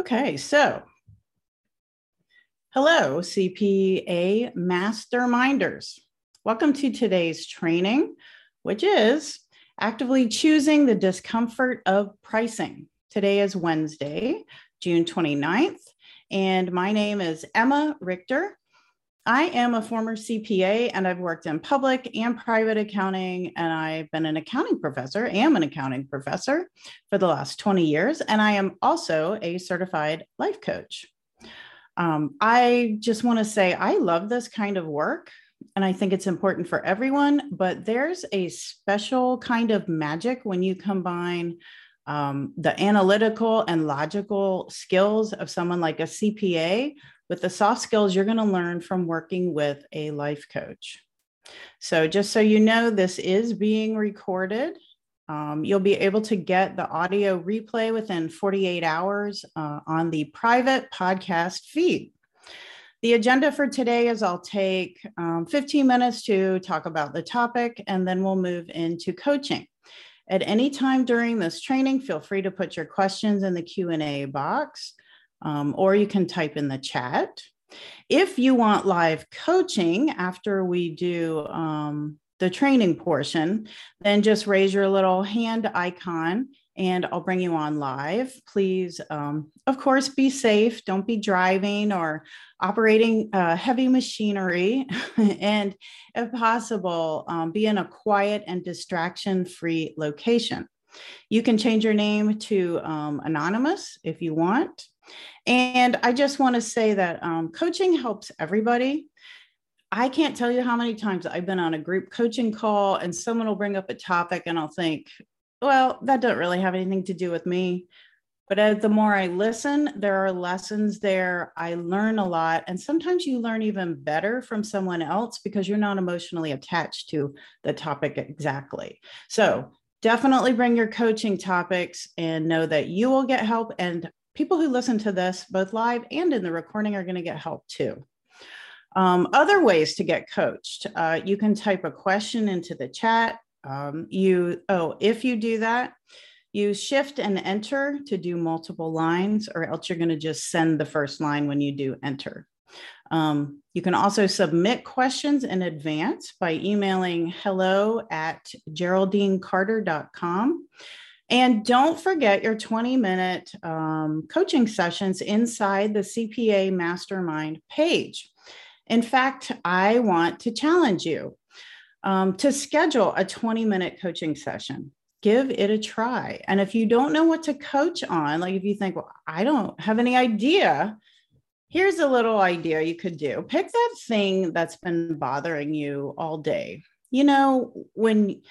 Okay, so hello, CPA Masterminders. Welcome to today's training, which is actively choosing the discomfort of pricing. Today is Wednesday, June 29th, and my name is Emma Richter. I am a former CPA and I've worked in public and private accounting, and I've been an accounting professor, am an accounting professor for the last 20 years, and I am also a certified life coach. Um, I just want to say I love this kind of work and I think it's important for everyone, but there's a special kind of magic when you combine um, the analytical and logical skills of someone like a CPA with the soft skills you're going to learn from working with a life coach. So, just so you know, this is being recorded. Um, you'll be able to get the audio replay within 48 hours uh, on the private podcast feed. The agenda for today is I'll take um, 15 minutes to talk about the topic, and then we'll move into coaching. At any time during this training, feel free to put your questions in the Q&A box um, or you can type in the chat. If you want live coaching after we do um, the training portion, then just raise your little hand icon and I'll bring you on live. Please, um, of course, be safe. Don't be driving or operating uh, heavy machinery. and if possible, um, be in a quiet and distraction free location. You can change your name to um, anonymous if you want. And I just want to say that um, coaching helps everybody. I can't tell you how many times I've been on a group coaching call and someone will bring up a topic and I'll think, well, that doesn't really have anything to do with me. But as the more I listen, there are lessons there. I learn a lot. And sometimes you learn even better from someone else because you're not emotionally attached to the topic exactly. So definitely bring your coaching topics and know that you will get help. And people who listen to this, both live and in the recording, are going to get help too. Um, other ways to get coached uh, you can type a question into the chat. Um, you, oh, if you do that, use shift and enter to do multiple lines, or else you're going to just send the first line when you do enter. Um, you can also submit questions in advance by emailing hello at geraldinecarter.com. And don't forget your 20 minute um, coaching sessions inside the CPA Mastermind page. In fact, I want to challenge you um, to schedule a 20 minute coaching session. Give it a try. And if you don't know what to coach on, like if you think, well, I don't have any idea, here's a little idea you could do. Pick that thing that's been bothering you all day. You know, when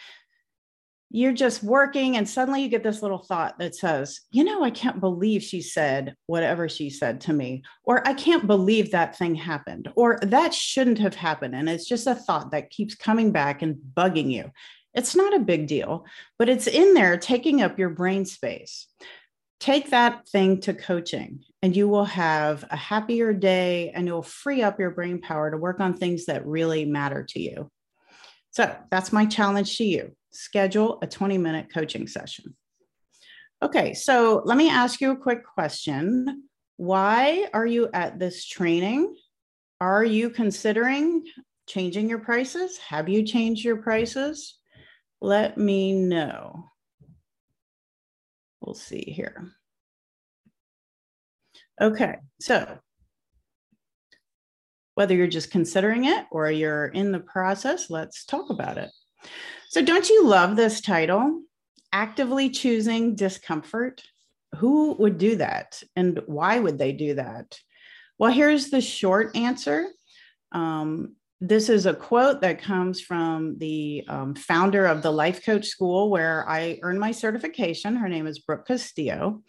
you're just working and suddenly you get this little thought that says you know i can't believe she said whatever she said to me or i can't believe that thing happened or that shouldn't have happened and it's just a thought that keeps coming back and bugging you. It's not a big deal but it's in there taking up your brain space. Take that thing to coaching and you will have a happier day and you'll free up your brain power to work on things that really matter to you. So that's my challenge to you schedule a 20 minute coaching session. Okay, so let me ask you a quick question. Why are you at this training? Are you considering changing your prices? Have you changed your prices? Let me know. We'll see here. Okay, so whether you're just considering it or you're in the process, let's talk about it. So, don't you love this title? Actively choosing discomfort. Who would do that? And why would they do that? Well, here's the short answer. Um, this is a quote that comes from the um, founder of the Life Coach School, where I earned my certification. Her name is Brooke Castillo.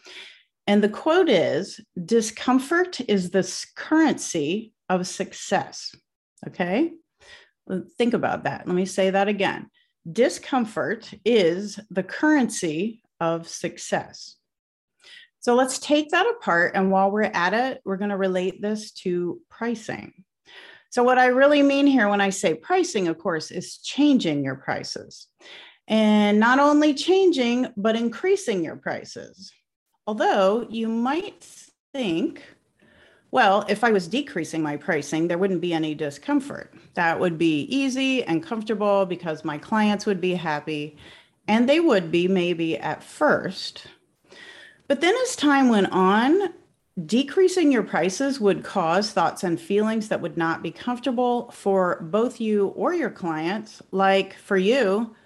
And the quote is Discomfort is the currency of success. Okay. Think about that. Let me say that again discomfort is the currency of success. So let's take that apart. And while we're at it, we're going to relate this to pricing. So, what I really mean here when I say pricing, of course, is changing your prices. And not only changing, but increasing your prices. Although you might think, well, if I was decreasing my pricing, there wouldn't be any discomfort. That would be easy and comfortable because my clients would be happy, and they would be maybe at first. But then as time went on, decreasing your prices would cause thoughts and feelings that would not be comfortable for both you or your clients. Like for you,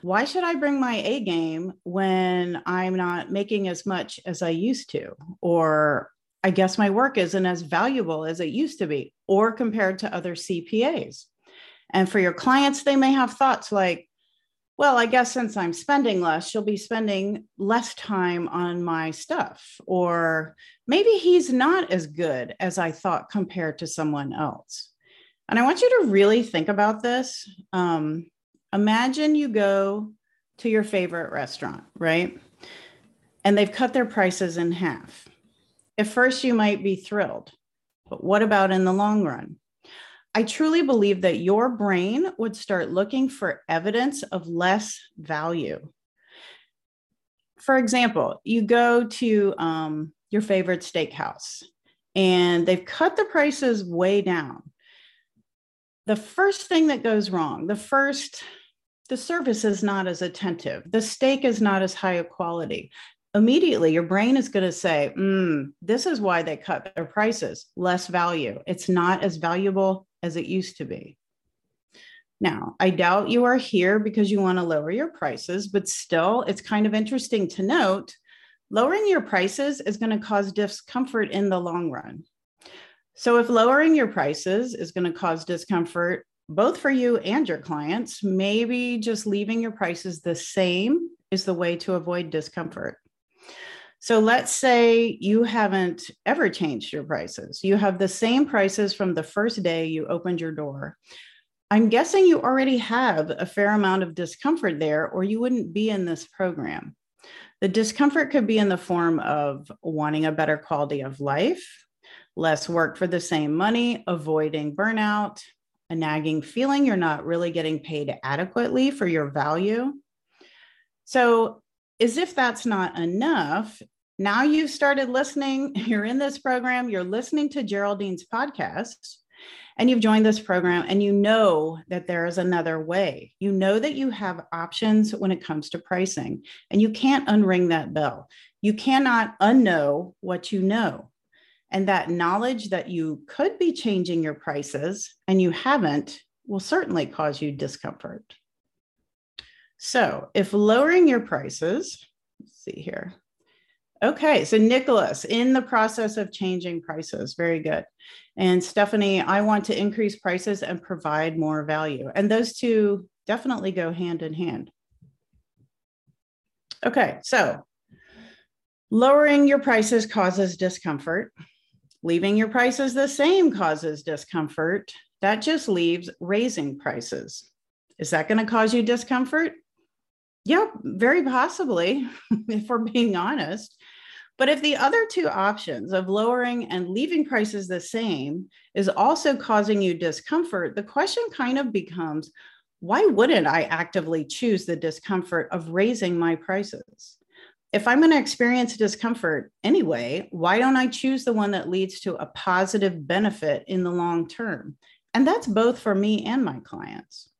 why should I bring my A game when I'm not making as much as I used to? Or I guess my work isn't as valuable as it used to be, or compared to other CPAs. And for your clients, they may have thoughts like, well, I guess since I'm spending less, she'll be spending less time on my stuff. Or maybe he's not as good as I thought compared to someone else. And I want you to really think about this. Um, imagine you go to your favorite restaurant, right? And they've cut their prices in half. At first, you might be thrilled, but what about in the long run? I truly believe that your brain would start looking for evidence of less value. For example, you go to um, your favorite steakhouse and they've cut the prices way down. The first thing that goes wrong, the first the service is not as attentive. The steak is not as high a quality. Immediately, your brain is going to say, mm, This is why they cut their prices, less value. It's not as valuable as it used to be. Now, I doubt you are here because you want to lower your prices, but still, it's kind of interesting to note lowering your prices is going to cause discomfort in the long run. So, if lowering your prices is going to cause discomfort both for you and your clients, maybe just leaving your prices the same is the way to avoid discomfort. So let's say you haven't ever changed your prices. You have the same prices from the first day you opened your door. I'm guessing you already have a fair amount of discomfort there, or you wouldn't be in this program. The discomfort could be in the form of wanting a better quality of life, less work for the same money, avoiding burnout, a nagging feeling you're not really getting paid adequately for your value. So, as if that's not enough, now you've started listening, you're in this program, you're listening to Geraldine's podcast, and you've joined this program, and you know that there is another way. You know that you have options when it comes to pricing, and you can't unring that bell. You cannot unknow what you know. And that knowledge that you could be changing your prices and you haven't will certainly cause you discomfort. So, if lowering your prices, let's see here. Okay, so Nicholas, in the process of changing prices, very good. And Stephanie, I want to increase prices and provide more value. And those two definitely go hand in hand. Okay, so lowering your prices causes discomfort. Leaving your prices the same causes discomfort. That just leaves raising prices. Is that going to cause you discomfort? Yep, very possibly, if we're being honest. But if the other two options of lowering and leaving prices the same is also causing you discomfort, the question kind of becomes why wouldn't I actively choose the discomfort of raising my prices? if I'm going to experience discomfort anyway, why don't I choose the one that leads to a positive benefit in the long term? And that's both for me and my clients.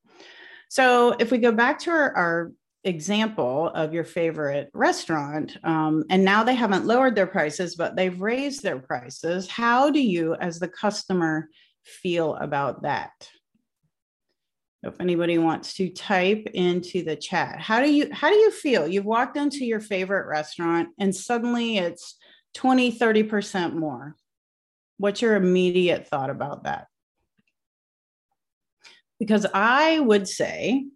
So if we go back to our, our example of your favorite restaurant, um, and now they haven't lowered their prices, but they've raised their prices, how do you, as the customer, feel about that? if anybody wants to type into the chat how do you how do you feel? You've walked into your favorite restaurant and suddenly it's 20 30% more. What's your immediate thought about that? Because i would say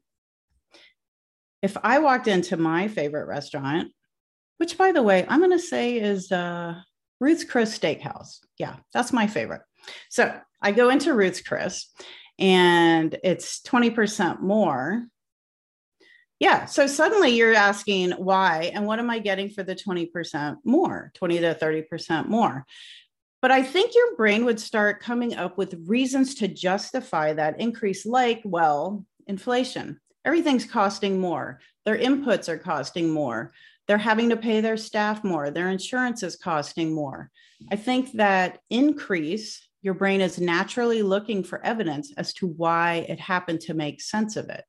if i walked into my favorite restaurant which by the way i'm going to say is uh, ruth's chris steakhouse yeah that's my favorite so i go into ruth's chris and it's 20% more. Yeah. So suddenly you're asking why and what am I getting for the 20% more, 20 to 30% more? But I think your brain would start coming up with reasons to justify that increase, like, well, inflation. Everything's costing more. Their inputs are costing more. they're having to pay their staff more, their insurance is costing more. I think that increase, your brain is naturally looking for evidence as to why it happened to make sense of it.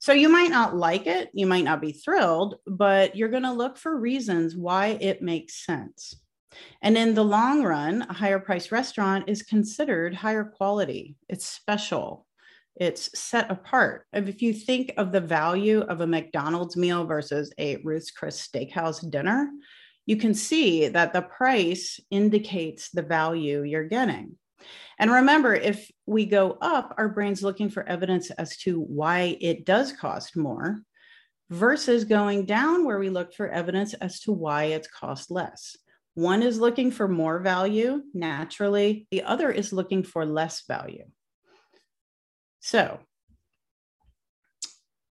So you might not like it, you might not be thrilled, but you're going to look for reasons why it makes sense. And in the long run, a higher price restaurant is considered higher quality. It's special. It's set apart. If you think of the value of a McDonald's meal versus a Ruth's Chris Steakhouse dinner, you can see that the price indicates the value you're getting. And remember, if we go up, our brain's looking for evidence as to why it does cost more versus going down where we look for evidence as to why it's cost less. One is looking for more value naturally, the other is looking for less value. So,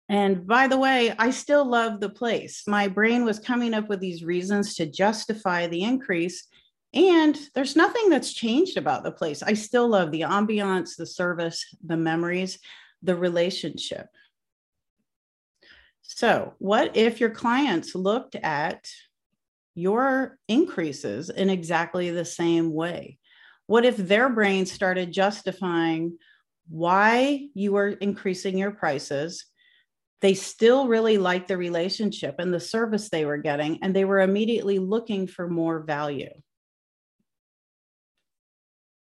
and by the way, I still love the place. My brain was coming up with these reasons to justify the increase. And there's nothing that's changed about the place. I still love the ambiance, the service, the memories, the relationship. So, what if your clients looked at your increases in exactly the same way? What if their brain started justifying why you were increasing your prices? They still really liked the relationship and the service they were getting, and they were immediately looking for more value.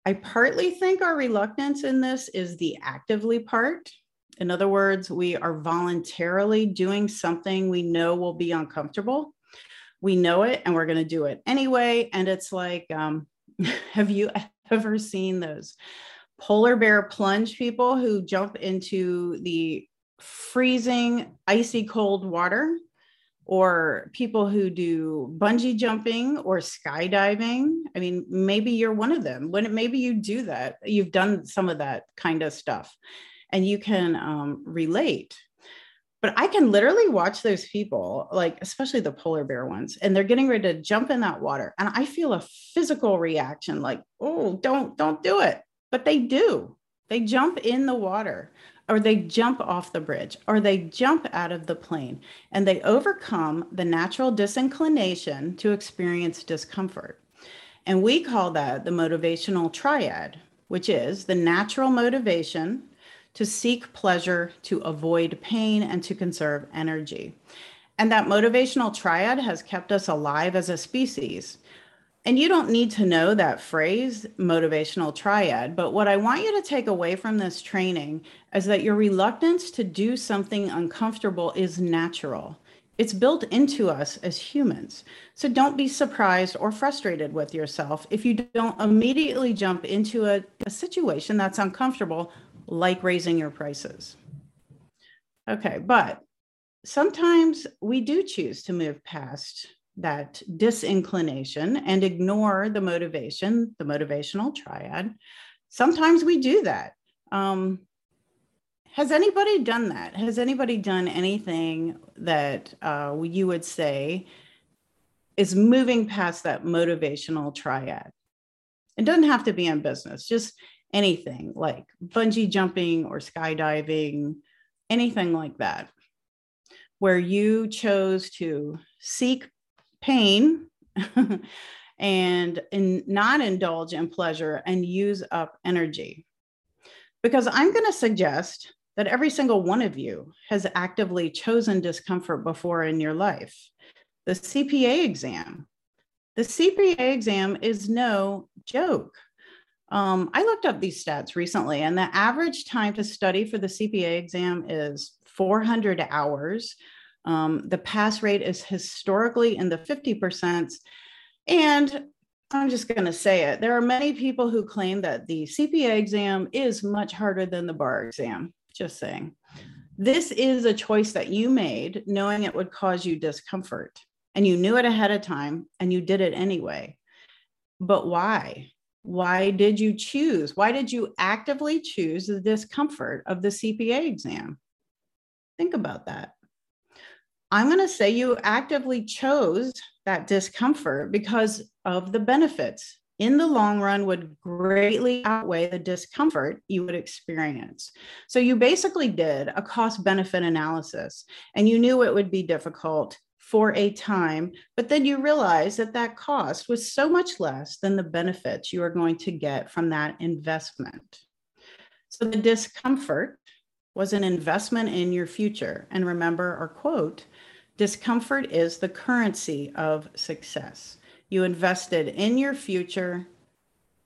I partly think our reluctance in this is the actively part. In other words, we are voluntarily doing something we know will be uncomfortable we know it and we're going to do it anyway. And it's like, um, have you ever seen those polar bear plunge people who jump into the freezing, icy cold water? Or people who do bungee jumping or skydiving. I mean, maybe you're one of them. When maybe you do that, you've done some of that kind of stuff, and you can um, relate but I can literally watch those people, like especially the polar bear ones, and they're getting ready to jump in that water. And I feel a physical reaction like, oh, don't, don't do it. But they do. They jump in the water, or they jump off the bridge, or they jump out of the plane, and they overcome the natural disinclination to experience discomfort. And we call that the motivational triad, which is the natural motivation to seek pleasure, to avoid pain, and to conserve energy. And that motivational triad has kept us alive as a species. And you don't need to know that phrase, motivational triad, but what I want you to take away from this training is that your reluctance to do something uncomfortable is natural. It's built into us as humans. So don't be surprised or frustrated with yourself if you don't immediately jump into a, a situation that's uncomfortable like raising your prices. Okay, but sometimes we do choose to move past that disinclination and ignore the motivation, the motivational triad. Sometimes we do that. Um, has anybody done that? Has anybody done anything that uh, you would say is moving past that motivational triad? It doesn't have to be in business, just anything like bungee jumping or skydiving, anything like that, where you chose to seek pain and in, not indulge in pleasure and use up energy. Because I'm going to suggest that every single one of you has actively chosen discomfort before in your life. The CPA exam. The CPA exam is no joke. Um, I looked up these stats recently, and the average time to study for the CPA exam is 400 hours. Um, the pass rate is historically in the 50%. And I'm just going to say it there are many people who claim that the CPA exam is much harder than the bar exam. Just saying. This is a choice that you made knowing it would cause you discomfort. And you knew it ahead of time and you did it anyway. But why? Why did you choose? Why did you actively choose the discomfort of the CPA exam? Think about that. I'm going to say you actively chose that discomfort because of the benefits in the long run would greatly outweigh the discomfort you would experience. So you basically did a cost benefit analysis and you knew it would be difficult for a time, but then you realize that that cost was so much less than the benefits you are going to get from that investment. So the discomfort was an investment in your future. And remember our quote discomfort is the currency of success. You invested in your future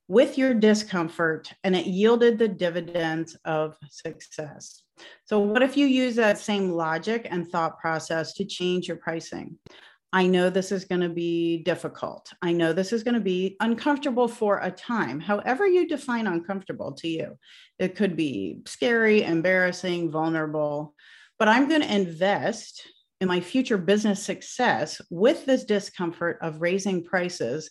with your discomfort, and it yielded the dividends of success. So, what if you use that same logic and thought process to change your pricing? I know this is going to be difficult. I know this is going to be uncomfortable for a time, however, you define uncomfortable to you. It could be scary, embarrassing, vulnerable, but I'm going to invest in my future business success with this discomfort of raising prices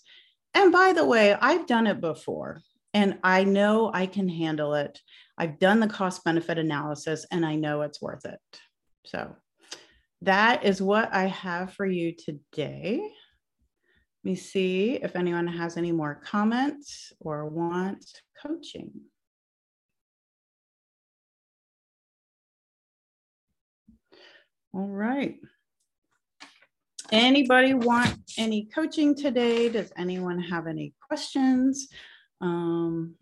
and by the way, I've done it before and I know I can handle it. I've done the cost benefit analysis and I know it's worth it. So that is what I have for you today. Let me see if anyone has any more comments or wants coaching. All right. Anybody want any coaching today? Does anyone have any questions? Um,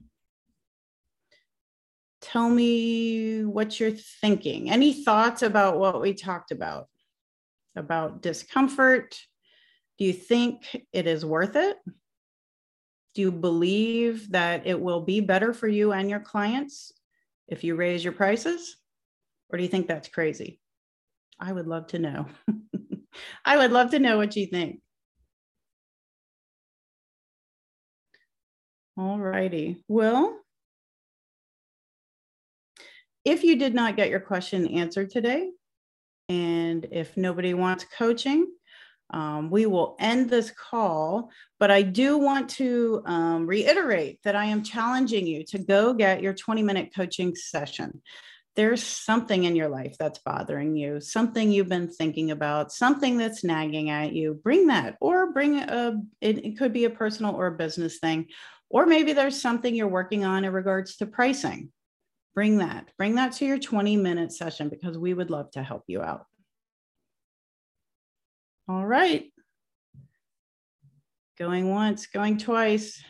tell me what you're thinking. Any thoughts about what we talked about? About discomfort? Do you think it is worth it? Do you believe that it will be better for you and your clients if you raise your prices? Or do you think that's crazy? I would love to know. I would love to know what you think. All righty. Well, if you did not get your question answered today, and if nobody wants coaching, um, we will end this call. But I do want to um, reiterate that I am challenging you to go get your 20 minute coaching session there's something in your life that's bothering you, something you've been thinking about, something that's nagging at you, bring that or bring a, it, it could be a personal or a business thing. Or maybe there's something you're working on in regards to pricing. Bring that, bring that to your 20 minute session because we would love to help you out. All right. Going once, going twice,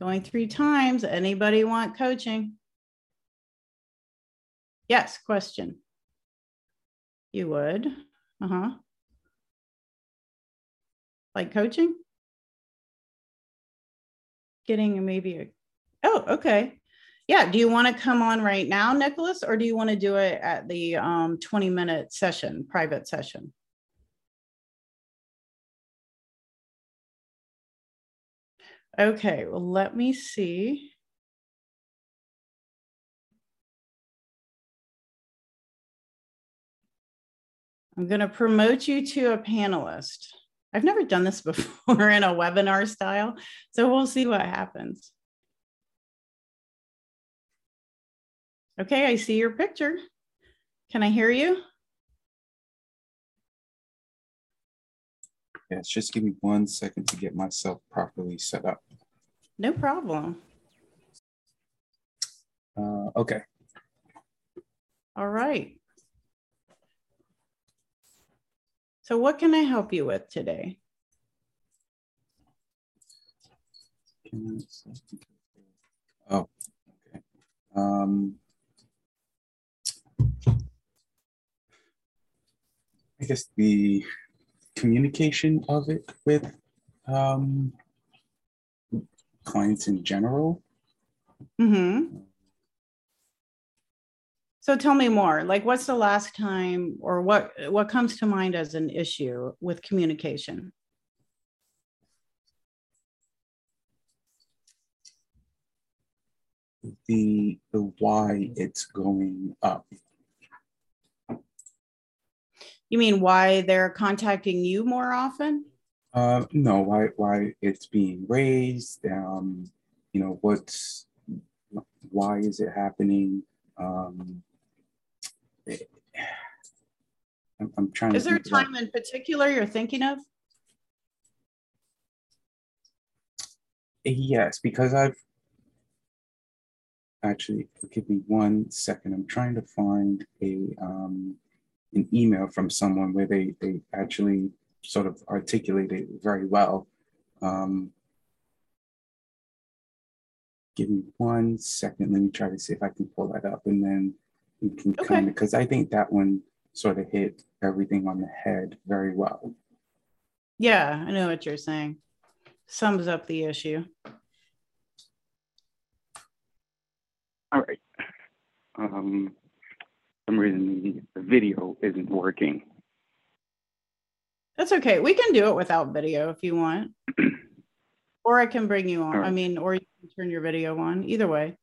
going three times. Anybody want coaching? Yes, question. You would. Uh huh. Like coaching? Getting maybe a. Oh, okay. Yeah. Do you want to come on right now, Nicholas, or do you want to do it at the um, 20 minute session, private session? Okay, well, let me see. I'm going to promote you to a panelist. I've never done this before in a webinar style, so we'll see what happens. Okay, I see your picture. Can I hear you? Yes, just give me one second to get myself properly set up. No problem. Uh, okay. All right. So, what can I help you with today? Oh, okay. Um, I guess the communication of it with um, clients in general. Mm-hmm. So tell me more. Like, what's the last time, or what what comes to mind as an issue with communication? The the why it's going up. You mean why they're contacting you more often? Uh, no, why why it's being raised? Um, you know, what's why is it happening? Um, I'm, I'm trying. Is there a time in particular you're thinking of? Yes, because I've actually give me one second. I'm trying to find a um, an email from someone where they they actually sort of articulated very well. Um, give me one second. Let me try to see if I can pull that up and then we can okay. kind of, because I think that one sort of hit everything on the head very well. Yeah, I know what you're saying. Sums up the issue. All right. Um, some reason the, video isn't working. That's okay. We can do it without video if you want. or I can bring you on. Right. I mean, or you can turn your video on. Either way.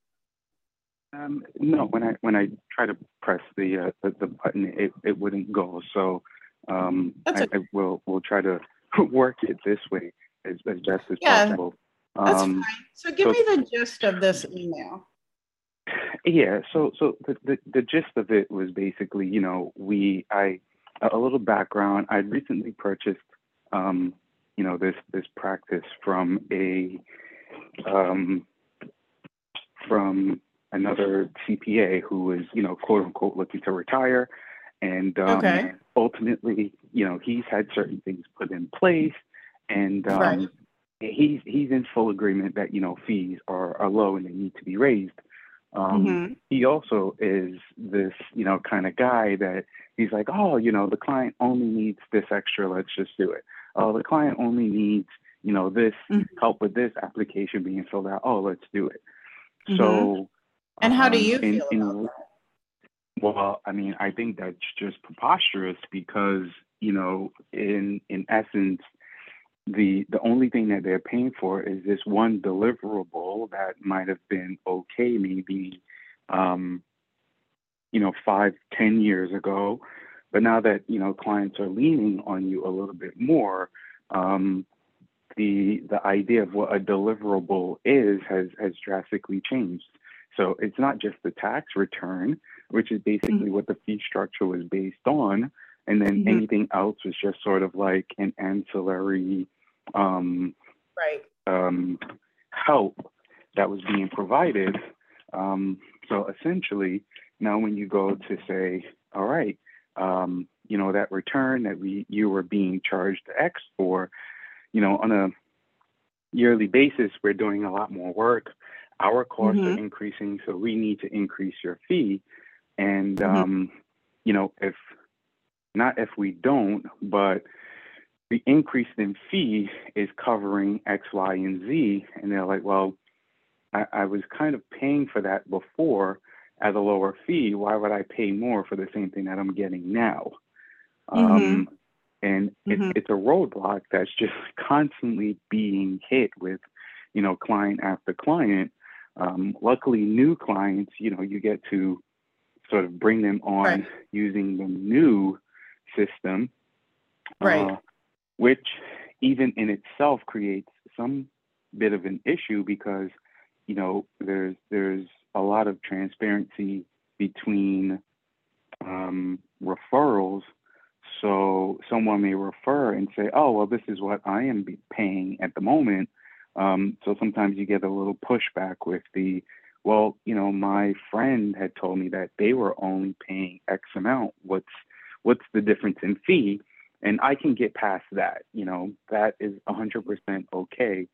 Um, no, when I when I try to press the uh, the, the, button, it, it wouldn't go. So um, I, okay. I, will will try to work it this way as, as best as yeah, possible. That's um, fine. So give so, me the gist of this email. Yeah. So so the, the the gist of it was basically, you know, we I a little background. I recently purchased, um, you know, this this practice from a um, from another CPA who was, you know, quote unquote looking to retire. And um, okay. ultimately, you know, he's had certain things put in place and um, right. he's he's in full agreement that, you know, fees are, are low and they need to be raised. Um, mm-hmm. He also is this, you know, kind of guy that he's like, oh, you know, the client only needs this extra, let's just do it. Oh, the client only needs, you know, this mm-hmm. help with this application being filled out. Oh, let's do it. Mm-hmm. So and how do um, you feel in, about that? Well, I mean, I think that's just preposterous because, you know, in in essence, the the only thing that they're paying for is this one deliverable that might have been okay maybe um, you know five ten years ago but now that you know clients are leaning on you a little bit more um, the the idea of what a deliverable is has has drastically changed so it's not just the tax return, which is basically mm-hmm. what the fee structure was based on. And then mm-hmm. anything else was just sort of like an ancillary um, right. um, help that was being provided. Um, so essentially, now when you go to say, all right, um, you know, that return that we you were being charged X for, you know, on a yearly basis, we're doing a lot more work our costs mm-hmm. are increasing, so we need to increase your fee. And mm-hmm. um, you know, if not if we don't, but the increase in fee is covering X, Y, and Z, and they're like, well, I, I was kind of paying for that before at a lower fee. Why would I pay more for the same thing that I'm getting now? Mm-hmm. Um, and mm-hmm. it's a roadblock that's just constantly being hit with, you know, client after client um, luckily, new clients, you know, you get to sort of bring them on right. using the new system, right? Uh, which even in itself creates some bit of an issue because you know there's there's a lot of transparency between um, referrals. So someone may refer and say, "Oh, well, this is what I am paying at the moment," Um, so sometimes you get a little pushback with the, well, you know, my friend had told me that they were only paying X amount. What's what's the difference in fee? And I can get past that. You know, that is 100% okay.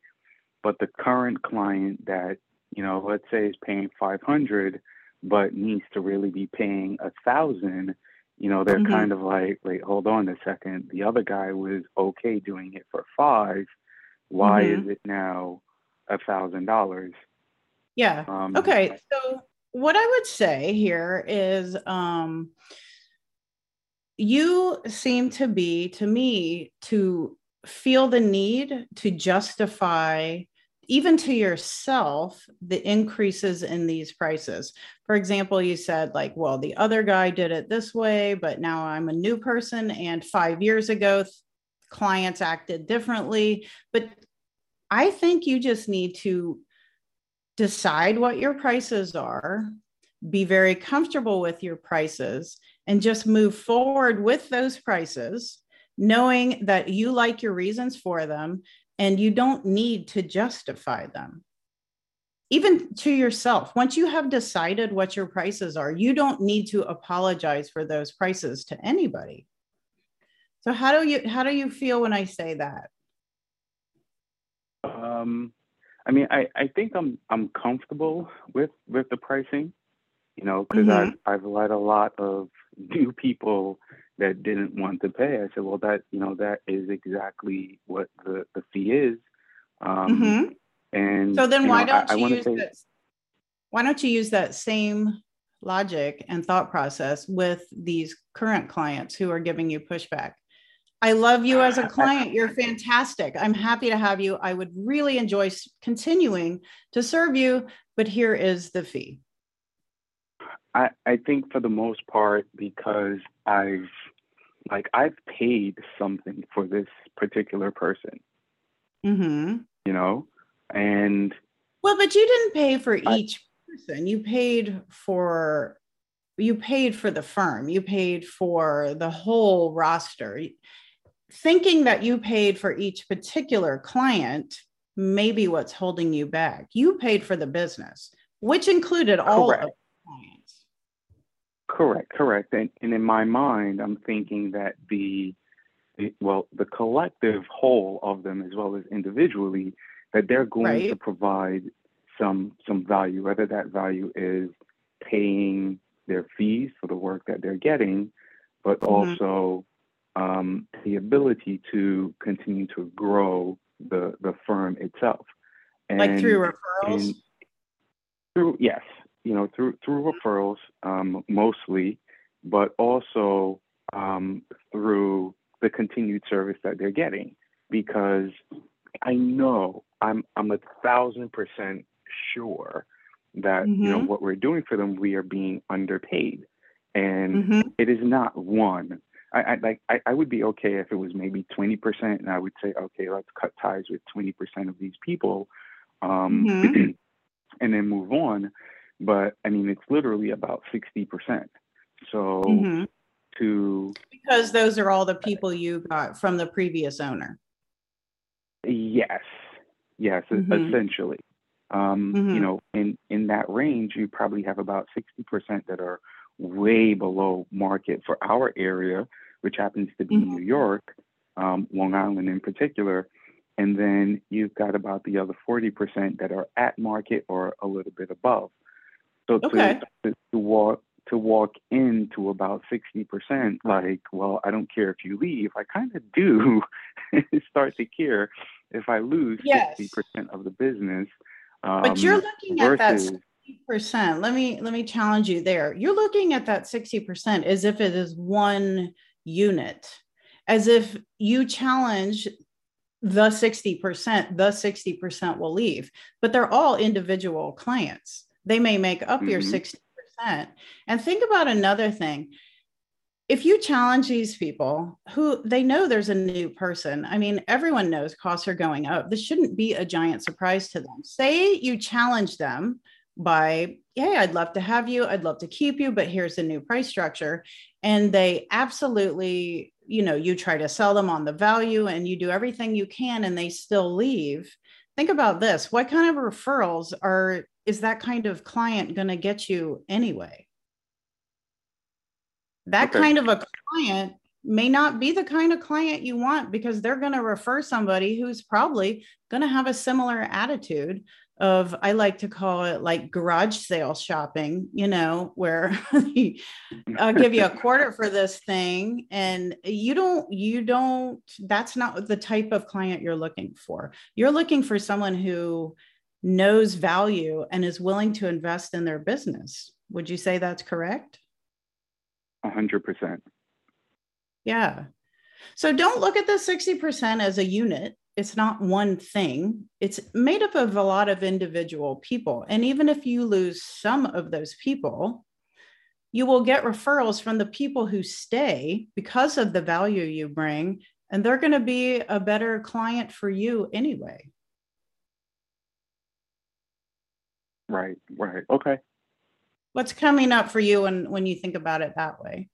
But the current client that, you know, let's say is paying 500, but needs to really be paying a thousand, you know, they're mm-hmm. kind of like, wait, hold on a second. The other guy was okay doing it for five why mm-hmm. is it now a thousand dollars? Yeah. Um, okay. So what I would say here is um, you seem to be, to me, to feel the need to justify even to yourself the increases in these prices for example you said like well the other guy did it this way but now i'm a new person and five years ago clients acted differently. But I think you just need to decide what your prices are, be very comfortable with your prices, and just move forward with those prices, knowing that you like your reasons for them and you don't need to justify them. Even to yourself, once you have decided what your prices are, you don't need to apologize for those prices to anybody. So how do you how do you feel when I say that? Um, I mean, I, I think I'm I'm comfortable with with the pricing, you know, because Mhm. I've I've let a lot of new people that didn't want to pay. I said, well, that you know that is exactly what the the fee is. Um, Mhm. And So then why know, I, don't I you to use say, that? Why don't you use that same logic and thought process with these current clients who are giving you pushback? I love you as a client. You're fantastic. I'm happy to have you. I would really enjoy continuing to serve you, but here is the fee. I, I think for the most part because I've like I've paid something for this particular person, hmm you know, and Well, but you didn't pay for I- each person. You paid for you paid for the firm. You paid for the whole roster. Thinking that you paid for each particular client may be what's holding you back. You paid for the business, which included all Correct. of the clients. Correct, correct. And, and in my mind, I'm thinking that the, the well, the collective whole of them, as well as individually, that they're going Right. to provide some some value, whether that value is paying their fees for the work that they're getting, but Mhm. also um, the ability to continue to grow the the firm itself. Like through referrals. and through yes, you know, through through referrals um, mostly, but also um, through the continued service that they're getting. Because I know I'm I'm a thousand percent sure that you know Mhm. what we're doing for them, we are being underpaid, and Mhm. it is not one. I, I like I, I would be okay if it was maybe twenty percent, and I would say, okay, let's cut ties with twenty percent of these people, um, Mhm. and then move on. But I mean, it's literally about sixty percent. So Mhm. to Because those are all the people you got from the previous owner. yes, yes, Mhm. essentially. Um, Mhm. You know, in in that range, you probably have about sixty percent that are way below market for our area, which happens to be. New York, um, Long Island in particular. And then you've got about the other 40% that are at market or a little bit above. So to, Okay. to, to walk to walk into about 60%, like, well, I don't care if you leave, I kind of do start to care if I lose Yes. 60% of the business. Um, But you're looking at that versus, percent. Let me let me challenge you there. You're looking at that 60% as if it is one unit, as if you challenge the 60%, the 60% will leave, but they're all individual clients. They may make up your Mhm. 60%. And think about another thing. If you challenge these people who they know there's a new person, I mean, everyone knows costs are going up. This shouldn't be a giant surprise to them. Say you challenge them by, hey, I'd love to have you, I'd love to keep you, but here's the new price structure. And they absolutely, you know, you try to sell them on the value and you do everything you can and they still leave. Think about this. What kind of referrals are is that kind of client going to get you anyway? That Okay. kind of a client may not be the kind of client you want because they're going to refer somebody who's probably going to have a similar attitude of I like to call it like garage sale shopping, you know, where I'll give you a quarter for this thing and you don't you don't that's not the type of client you're looking for. You're looking for someone who knows value and is willing to invest in their business. Would you say that's correct? 100%. Yeah. So don't look at the 60% as a unit. It's not one thing. It's made up of a lot of individual people. And even if you lose some of those people, you will get referrals from the people who stay because of the value you bring. And they're going to be a better client for you anyway. Right, right. Okay. What's coming up for you when, when you think about it that way?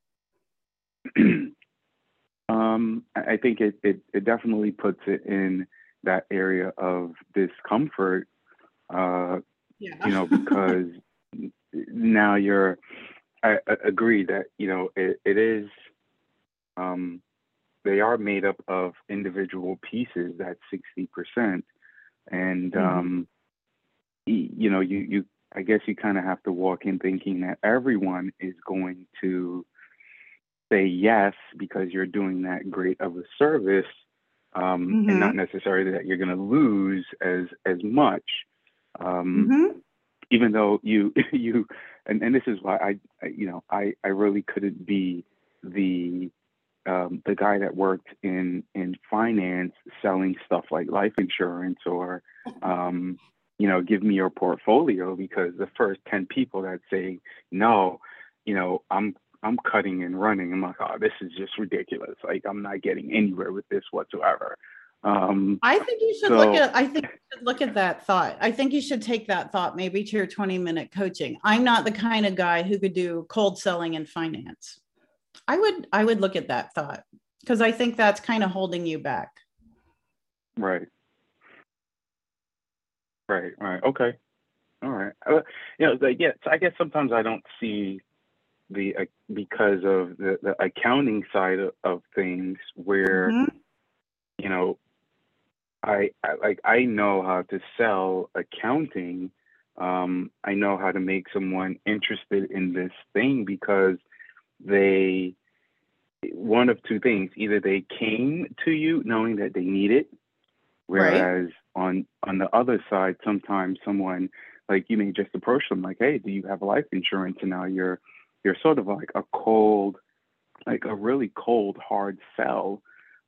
um, I think it, it, it definitely puts it in that area of discomfort, uh, Yeah. you know, because now you're, I, I agree that, you know, it, it is, um, they are made up of individual pieces. That's sixty percent, and Mhm. um, you know, you you I guess you kind of have to walk in thinking that everyone is going to say yes because you're doing that great of a service, um, and not necessarily that you're going to lose as as much. Um, Mhm. even though you you and, and this is why I, I you know I I really couldn't be the um, the guy that worked in in finance selling stuff like life insurance or um, you know give me your portfolio because the first 10 people that say no you know I'm I'm cutting and running I'm like oh this is just ridiculous like I'm not getting anywhere with this whatsoever um, I think you should look at I think you should look at that thought. I think you should take that thought maybe to your 20 minute coaching. I'm not the kind of guy who could do cold selling in finance. I would I would look at that thought because I think that's kind of holding you back. Right. Right. Right. Okay. All right. Uh, you know, like, yeah. So I guess sometimes I don't see the uh, because of the, the accounting side of, of things where Mhm. you know I, I like I know how to sell accounting. Um, I know how to make someone interested in this thing because they one of two things either they came to you knowing that they need it Right. whereas on on the other side sometimes someone like you may just approach them like hey do you have life insurance and now you're you're sort of like a cold like a really cold hard sell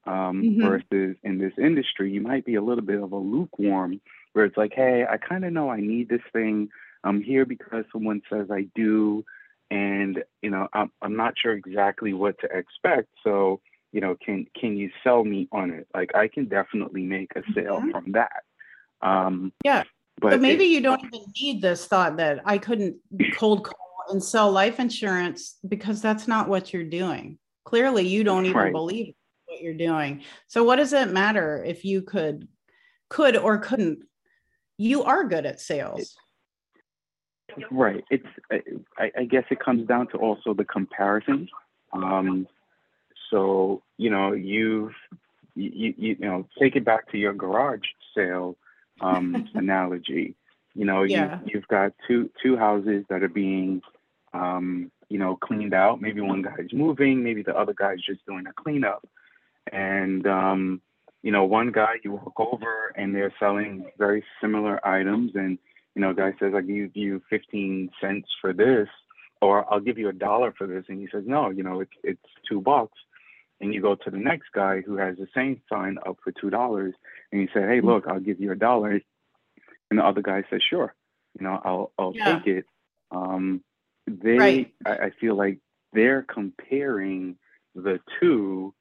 um, Mhm. versus in this industry you might be a little bit of a lukewarm where it's like hey i kind of know i need this thing i'm here because someone says i do and you know I'm, I'm not sure exactly what to expect so you know can can you sell me on it like i can definitely make a sale Mhm. from that um Yeah. but maybe it- you don't even need this thought that I couldn't cold call and sell life insurance because that's not what you're doing. Clearly, you don't even Right. believe what you're doing. So what does it matter if you could could or couldn't? You are good at sales. Right. It's I, I guess it comes down to also the comparison. Um, so you know you've you, you you know take it back to your garage sale um, analogy. You know Yeah. you you've got two two houses that are being um, you know cleaned out. Maybe one guy's moving. Maybe the other guy's just doing a cleanup. And um, you know one guy you walk over and they're selling very similar items and you know, guy says, I give you 15 cents for this, or I'll give you a dollar for this. And he says, no, you know, it's, it's two bucks. And you go to the next guy who has the same sign up for $2 and you say, hey, look, I'll give you a dollar. And the other guy says, sure, you know, I'll, I'll Yeah. take it. Um, they, Right. I, I feel like they're comparing the two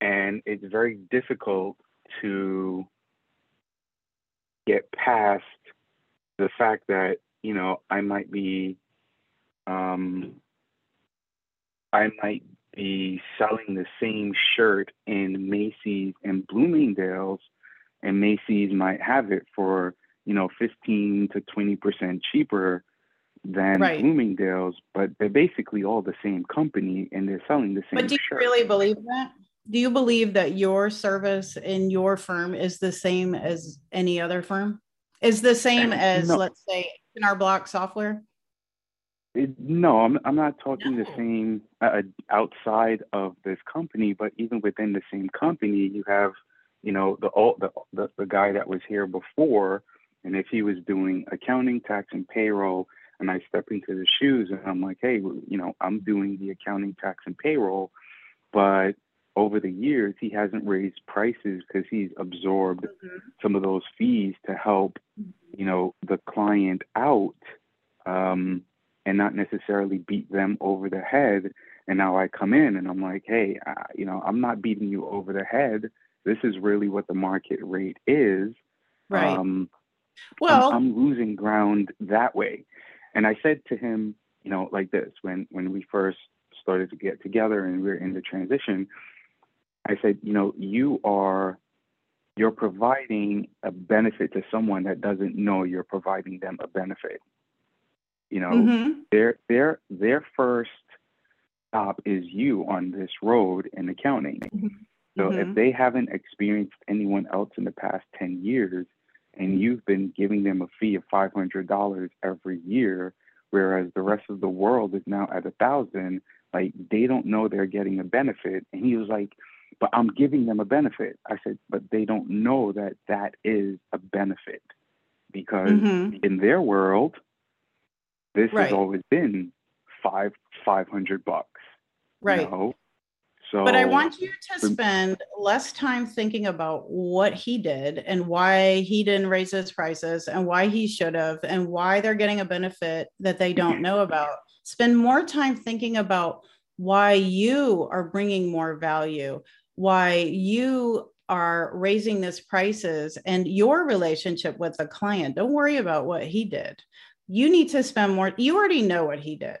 and it's very difficult to get past the fact that you know I might be um I might be selling the same shirt in Macy's and Bloomingdale's and Macy's might have it for you know 15 to 20 percent cheaper than Right. Bloomingdale's but they're basically all the same company and they're selling the same But do you shirt really believe that? Do you believe that your service in your firm is the same as any other firm? Is the same as, No. let's say, H&R Block software? It, no, I'm I'm not talking the same uh, outside of this company, but even within the same company, you have, you know, the all the, the the guy that was here before, and if he was doing accounting, tax, and payroll, and I step into the shoes, and I'm like, hey, you know, I'm doing the accounting, tax, and payroll, but over the years, he hasn't raised prices because he's absorbed some of those fees to help you know the client out um, and not necessarily beat them over the head. And now i come in and i'm like hey uh, you know i'm not beating you over the head. This is really what the market rate is. Right. um, well, I'm, I'm losing ground that way and i said to him you know like this when when we first started to get together and we are in the transition i said you know you are you're providing a benefit to someone that doesn't know you're providing them a benefit. You know, mhm. their their their first stop is you on this road in accounting. Mm-hmm. So Mhm. if they haven't experienced anyone else in the past 10 years and you've been giving them a fee of $500 every year, whereas the rest of the world is now at a thousand, like they don't know they're getting a benefit. And he was like, but I'm giving them a benefit. I said, but they don't know that that is a benefit because Mhm. in their world, this Right. has always been five, 500 bucks. you Right. know? So, But I want you to spend less time thinking about what he did and why he didn't raise his prices and why he should have and why they're getting a benefit that they don't know about. Spend more time thinking about why you are bringing more value, why you are raising this prices and your relationship with the client. Don't worry about what he did. You need to spend more, you already know what he did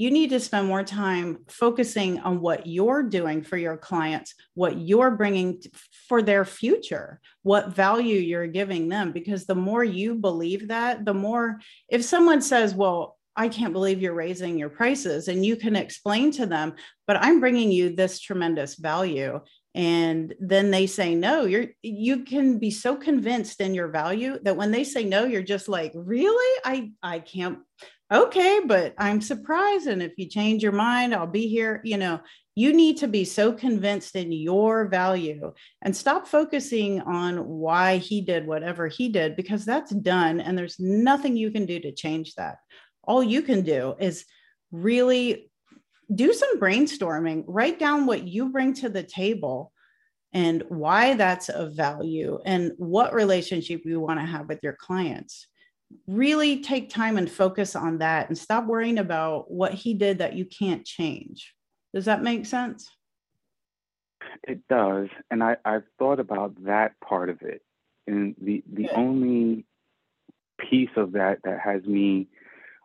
you need to spend more time focusing on what you're doing for your clients, what you're bringing for their future, what value you're giving them. Because the more you believe that, the more, if someone says, Well, I can't believe you're raising your prices, and you can explain to them, but I'm bringing you this tremendous value. And then they say no, you're you can be so convinced in your value that when they say no, you're just like, really? I I can't okay, but I'm surprised. And if you change your mind, I'll be here. You know, you need to be so convinced in your value and stop focusing on why he did whatever he did, because that's done. And there's nothing you can do to change that. All you can do is really do some brainstorming, write down what you bring to the table and why that's of value and what relationship you want to have with your clients really take time and focus on that and stop worrying about what he did that you can't change. Does that make sense? It does, and I I've thought about that part of it, and the the Good. only piece of that that has me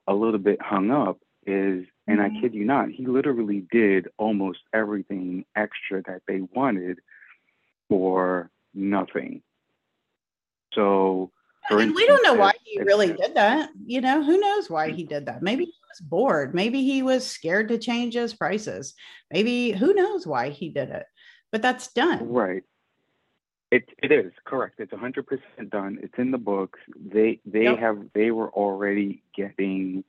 a little bit hung up is, and I Mhm. kid you not, he literally did almost everything extra that they wanted for nothing. So, and we don't know why he really did that. You know, who knows why he did that? Maybe he was bored. Maybe he was scared to change his prices. Maybe who knows why he did it. But that's done. Right. It it is correct. It's hundred percent done. It's in the books. They they Yep. have they were already getting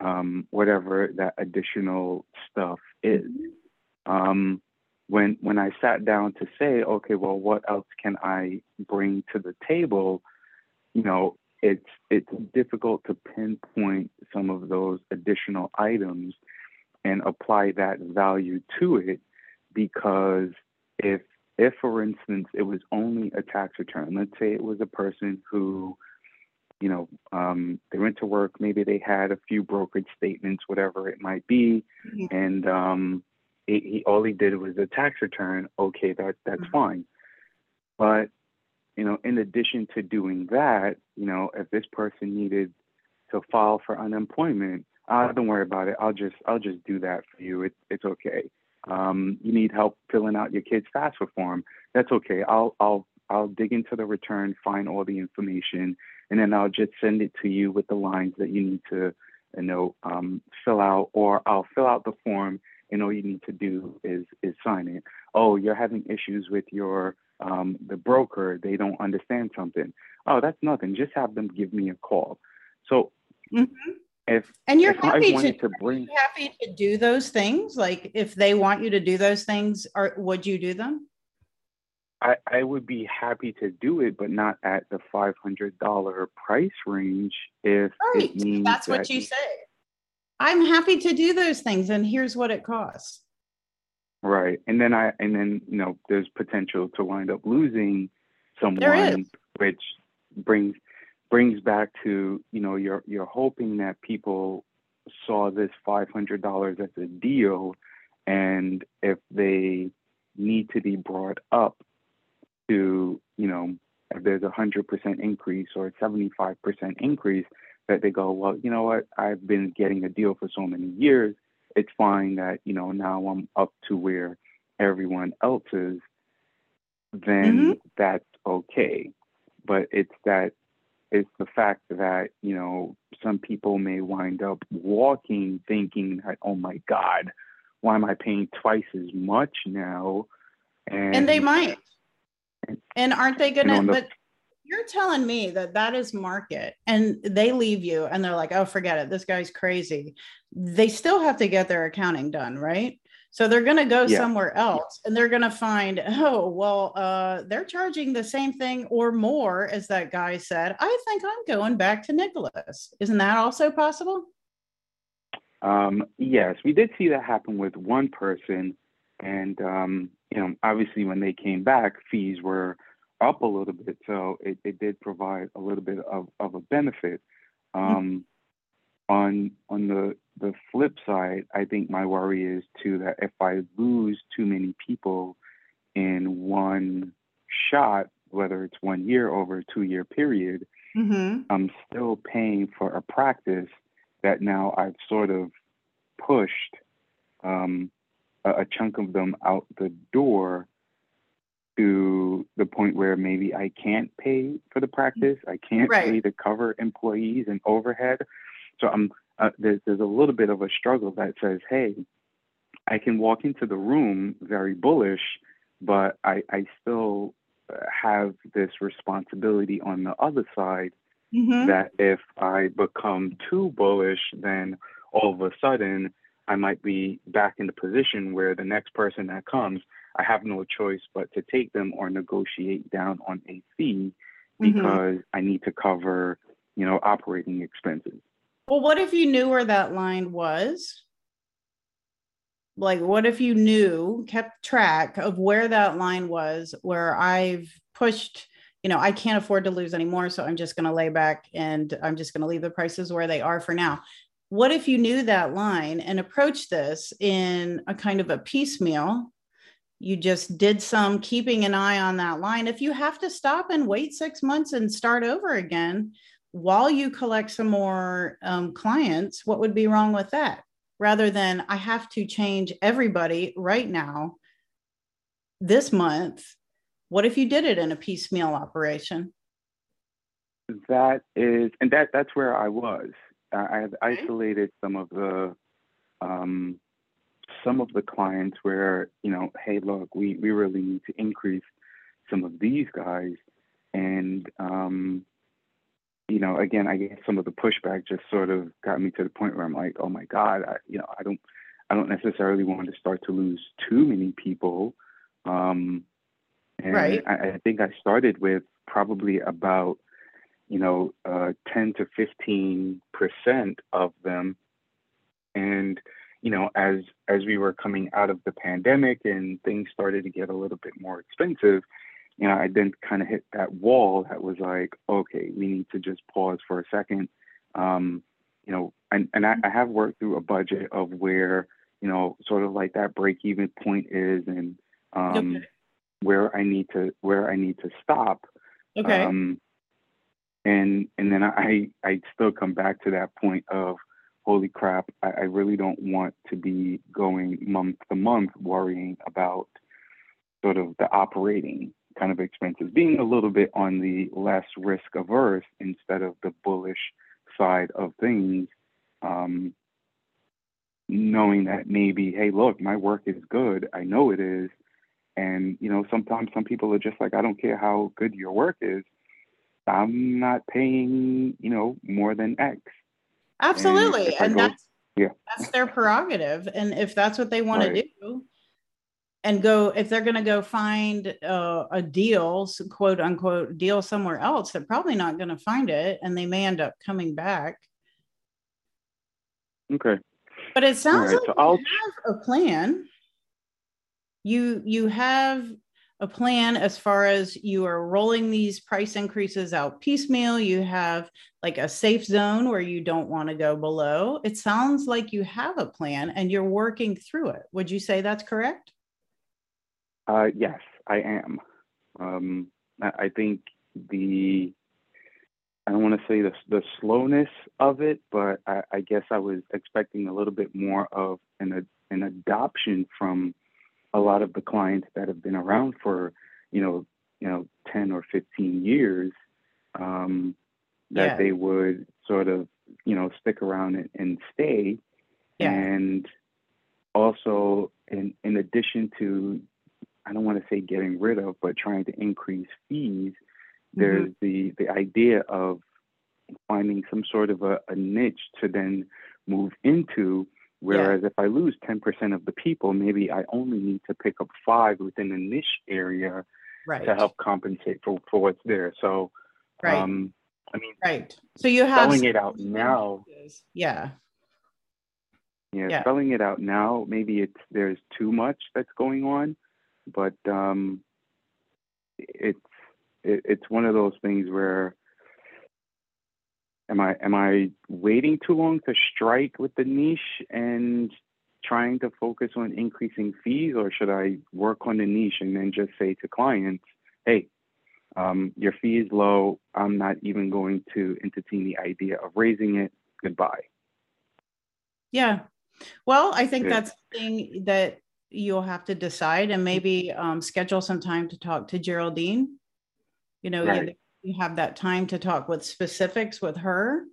um, whatever that additional stuff is. Um, when when I sat down to say, okay, well, what else can I bring to the table? You know, it's it's difficult to pinpoint some of those additional items and apply that value to it because if if for instance it was only a tax return let's say it was a person who you know um, they went to work maybe they had a few brokerage statements whatever it might be Mhm. and um, he, he all he did was a tax return okay that that's Mhm. fine but you know in addition to doing that you know if this person needed to file for unemployment uh, don't worry about it i'll just i'll just do that for you it's it's okay um, you need help filling out your kid's FAFSA form. That's okay. I'll I'll I'll dig into the return, find all the information, and then I'll just send it to you with the lines that you need to, you know, um, fill out, or I'll fill out the form, and all you need to do is is sign it. Oh, you're having issues with your um, the broker. They don't understand something. Oh, that's nothing. Just have them give me a call. So Mhm. if And you're if happy to, to bring happy to do those things. Like if they want you to do those things, or would you do them? I, I would be happy to do it, but not at the five hundred dollar price range if Right. it means That's what that- you say. I'm happy to do those things, and here's what it costs. Right, and then I and then you know there's potential to wind up losing someone, which brings brings back to you know you're you're hoping that people saw this five hundred dollars as a deal, and if they need to be brought up to you know if there's a hundred percent increase or a seventy five percent increase, that they go well you know what? I've been getting a deal for so many years it's fine that you know now I'm up to where everyone else is, then mm-hmm. that's okay. But it's that it's the fact that you know some people may wind up walking thinking that oh my god, why am I paying twice as much now? And, and they might. And aren't they gonna? The, but you're telling me that that is market, and they leave you, and they're like, "Oh, forget it. This guy's crazy." They still have to get their accounting done, right? So they're going to go yeah. somewhere else and they're going to find, oh, well, uh, they're charging the same thing or more, as that guy said. I think I'm going back to Nicholas. Isn't that also possible? Um, yes, we did see that happen with one person. And, um, you know, obviously when they came back, fees were up a little bit. So it, it did provide a little bit of, of a benefit. Mm-hmm. Um, on on the the flip side, I think my worry is too that if I lose too many people in one shot, whether it's one year over a two year period, mm-hmm. I'm still paying for a practice that now I've sort of pushed um, a, a chunk of them out the door to the point where maybe I can't pay for the practice, I can't right. pay to cover employees and overhead. So I'm uh, there's, there's a little bit of a struggle that says, hey, I can walk into the room very bullish, but I, I still uh, have this responsibility on the other side mm-hmm. that if I become too bullish, then all of a sudden I might be back in the position where the next person that comes, I have no choice but to take them or negotiate down on a fee mm-hmm. because mm-hmm. I need to cover, you know, operating expenses. Well, what if you knew where that line was? Like, what if you knew, kept track of where that line was, where I've pushed, you know, I can't afford to lose anymore. So I'm just going to lay back and I'm just going to leave the prices where they are for now. What if you knew that line and approached this in a kind of a piecemeal? You just did some keeping an eye on that line. If you have to stop and wait six months and start over again, while you collect some more um, clients, what would be wrong with that? Rather than I have to change everybody right now this month. What if you did it in a piecemeal operation? That is, and that that's where I was. I have isolated some of the um, some of the clients where you know, hey, look, we we really need to increase some of these guys, and um, you know, again, I guess some of the pushback just sort of got me to the point where I'm like, oh my God, I, you know, I don't, I don't necessarily want to start to lose too many people. Um, and right. I, I think I started with probably about, you know, uh, 10 to 15 percent of them. You know, as as we were coming out of the pandemic and things started to get a little bit more expensive, you know, I then kind of hit that wall that was like, okay, we need to just pause for a second. Um, you know, and, and I, I have worked through a budget of where, you know, sort of like that break even point is and um, okay. where I need to where I need to stop. Okay. Um, and and then I I still come back to that point of holy crap, I, I really don't want to be going month to month worrying about sort of the operating kind of expenses, being a little bit on the less risk averse instead of the bullish side of things. Um, knowing that maybe, hey, look, my work is good. I know it is. And, you know, sometimes some people are just like, I don't care how good your work is. I'm not paying, you know, more than X. Absolutely. And, and go, that's, yeah. that's their prerogative. And if that's what they want right. to do, and go if they're going to go find uh, a deal quote unquote deal somewhere else they're probably not going to find it and they may end up coming back okay but it sounds right, like so you I'll... have a plan you you have a plan as far as you are rolling these price increases out piecemeal. You have like a safe zone where you don't want to go below. It sounds like you have a plan and you're working through it. Would you say that's correct? Uh, yes, I am. Um, I think the I don't want to say the the slowness of it, but I, I, guess I was expecting a little bit more of an an adoption from a lot of the clients that have been around for you know you know ten or fifteen years. Um, that yeah. they would sort of you know stick around and, and stay, yeah. and also, in, in addition to, I don't want to say getting rid of, but trying to increase fees, mm-hmm. there's the, the idea of finding some sort of a, a niche to then move into. Whereas yeah. if I lose 10% of the people, maybe I only need to pick up five within a niche area right. to help compensate for, for what's there. So, right. um, I mean, right. So you have spelling it out now. Yeah. Yeah, yeah, spelling it out now, maybe it's there's too much that's going on, but um, it's it, it's one of those things where am I am I waiting too long to strike with the niche and trying to focus on increasing fees, or should I work on the niche and then just say to clients, hey, um, your fee is low. I'm not even going to entertain the idea of raising it. Goodbye. Yeah. Well, I think that's the thing that you'll have to decide and maybe um, schedule some time to talk to Geraldine. You know, right. You have that time to talk with specifics with her.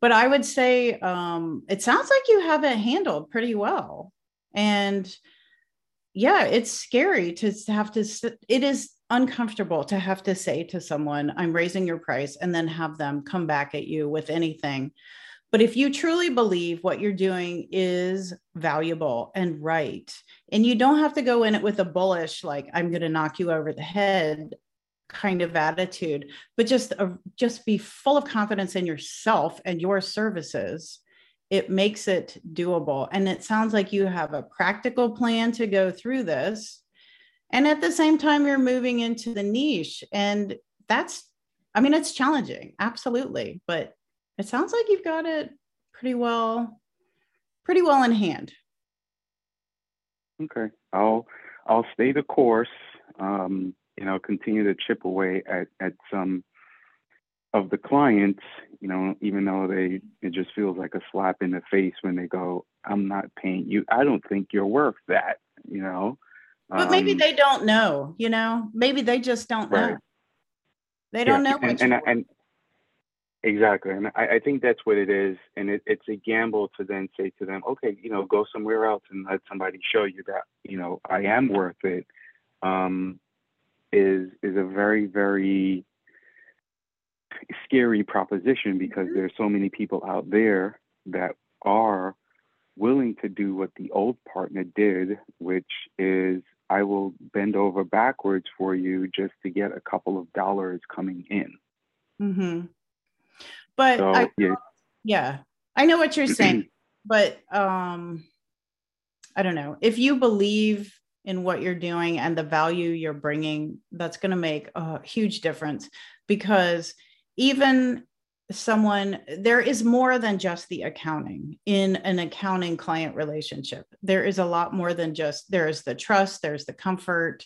But I would say um, it sounds like you have it handled pretty well. And yeah, it's scary to have to, it is uncomfortable to have to say to someone, I'm raising your price, and then have them come back at you with anything. But if you truly believe what you're doing is valuable and right, and you don't have to go in it with a bullish, like, I'm going to knock you over the head kind of attitude, but just, just be full of confidence in yourself and your services. It makes it doable. And it sounds like you have a practical plan to go through this. And at the same time you're moving into the niche and that's i mean it's challenging absolutely but it sounds like you've got it pretty well pretty well in hand. Okay. I'll i'll stay the course. Um you know continue to chip away at at some of the clients you know even though they it just feels like a slap in the face when they go i'm not paying you i don't think you're worth that you know but maybe um, they don't know, you know, maybe they just don't right. know. They don't yeah. know. And, and, and, exactly. And I, I, think that's what it is. And it, it's a gamble to then say to them, okay, you know, go somewhere else and let somebody show you that, you know, I am worth it. Um, is, is a very, very scary proposition because mm-hmm. there's so many people out there that are willing to do what the old partner did, which is I will bend over backwards for you just to get a couple of dollars coming in. Mm-hmm. But so, I, yeah. yeah, I know what you're saying, but um, I don't know if you believe in what you're doing and the value you're bringing, that's going to make a huge difference. Because even someone there is more than just the accounting in an accounting client relationship. There is a lot more than just there's the trust there's the comfort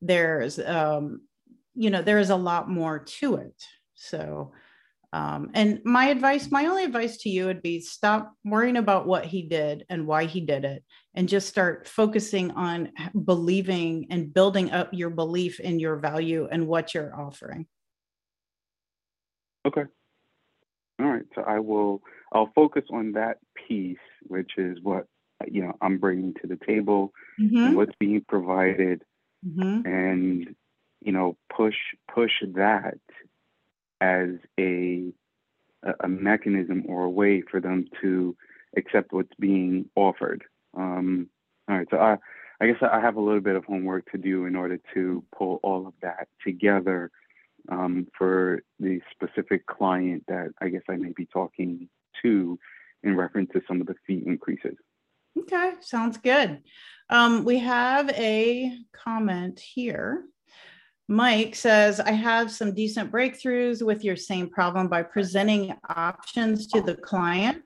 there's um you know there is a lot more to it. So um, and my advice my only advice to you would be stop worrying about what he did and why he did it and just start focusing on believing and building up your belief in your value and what you're offering okay all right. So I will, I'll focus on that piece, which is what, you know, I'm bringing to the table mm-hmm. and what's being provided mm-hmm. and, you know, push, push that as a, a mechanism or a way for them to accept what's being offered. Um, all right. So I, I guess I have a little bit of homework to do in order to pull all of that together um, for the specific client that I guess I may be talking to in reference to some of the fee increases. Okay, sounds good. Um, we have a comment here. Mike says, I have some decent breakthroughs with your same problem by presenting options to the client.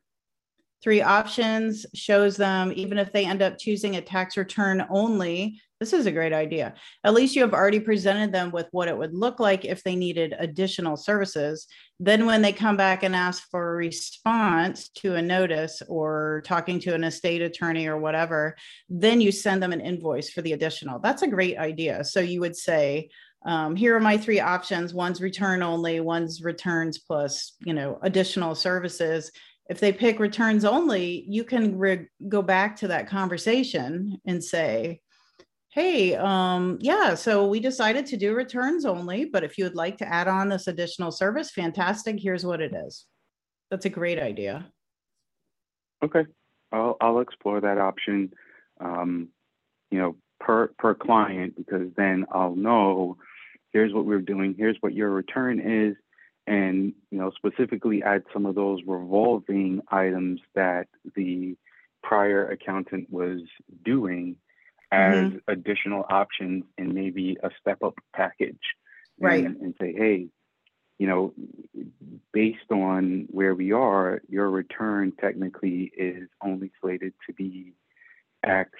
Three options shows them, even if they end up choosing a tax return only, this is a great idea. At least you have already presented them with what it would look like if they needed additional services. Then, when they come back and ask for a response to a notice or talking to an estate attorney or whatever, then you send them an invoice for the additional. That's a great idea. So, you would say, um, here are my three options one's return only one's returns plus you know additional services if they pick returns only, you can re- go back to that conversation and say, hey, um, yeah, so we decided to do returns only, but if you would like to add on this additional service, fantastic. Here's what it is. That's a great idea. Okay, I'll, I'll explore that option, um, you know, per, per client, because then I'll know here's what we're doing, here's what your return is, and you know specifically add some of those revolving items that the prior accountant was doing as mm-hmm. additional options and maybe a step up package right and, and, say hey you know based on where we are your return technically is only slated to be x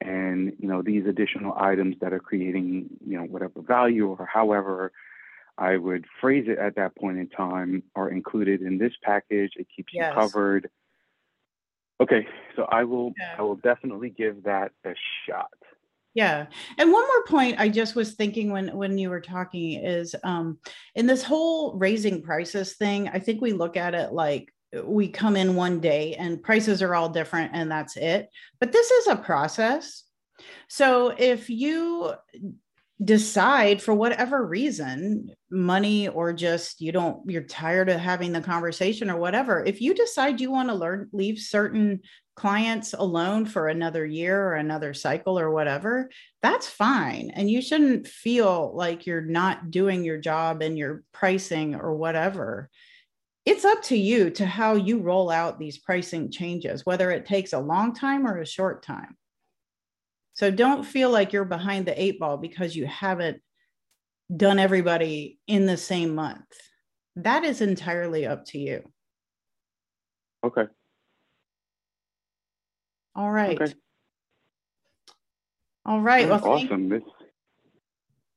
and you know these additional items that are creating you know whatever value or however I would phrase it at that point in time are included in this package. It keeps yes. you covered. Okay, so I will yeah. I will definitely give that a shot. Yeah. And one more point I just was thinking when when you were talking is um in this whole raising prices thing, I think we look at it like we come in one day and prices are all different and that's it. But this is a process. So if you decide for whatever reason money or just you don't you're tired of having the conversation or whatever if you decide you want to learn leave certain clients alone for another year or another cycle or whatever that's fine. And you shouldn't feel like you're not doing your job and your pricing or whatever. It's up to you to how you roll out these pricing changes whether it takes a long time or a short time so don't feel like you're behind the eight ball because you haven't done everybody in the same month. That is entirely up to you. Okay. All right. Okay. All right. Well, awesome. This,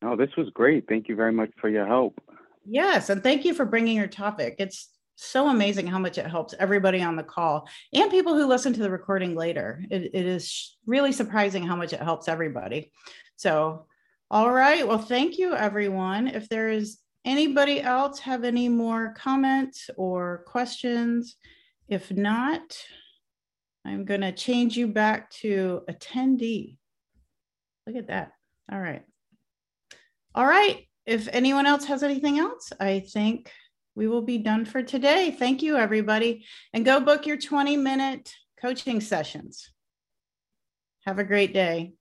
no, this was great. Thank you very much for your help. Yes, and thank you for bringing your topic. It's so amazing how much it helps everybody on the call and people who listen to the recording later. it, it is really surprising how much it helps everybody. So, all right. Well, thank you, everyone. If there is anybody else have any more comments or questions, if not, I'm going to change you back to attendee. Look at that. All right. All right. If anyone else has anything else, I think we will be done for today. Thank you, everybody. And go book your 20 minute coaching sessions. Have a great day.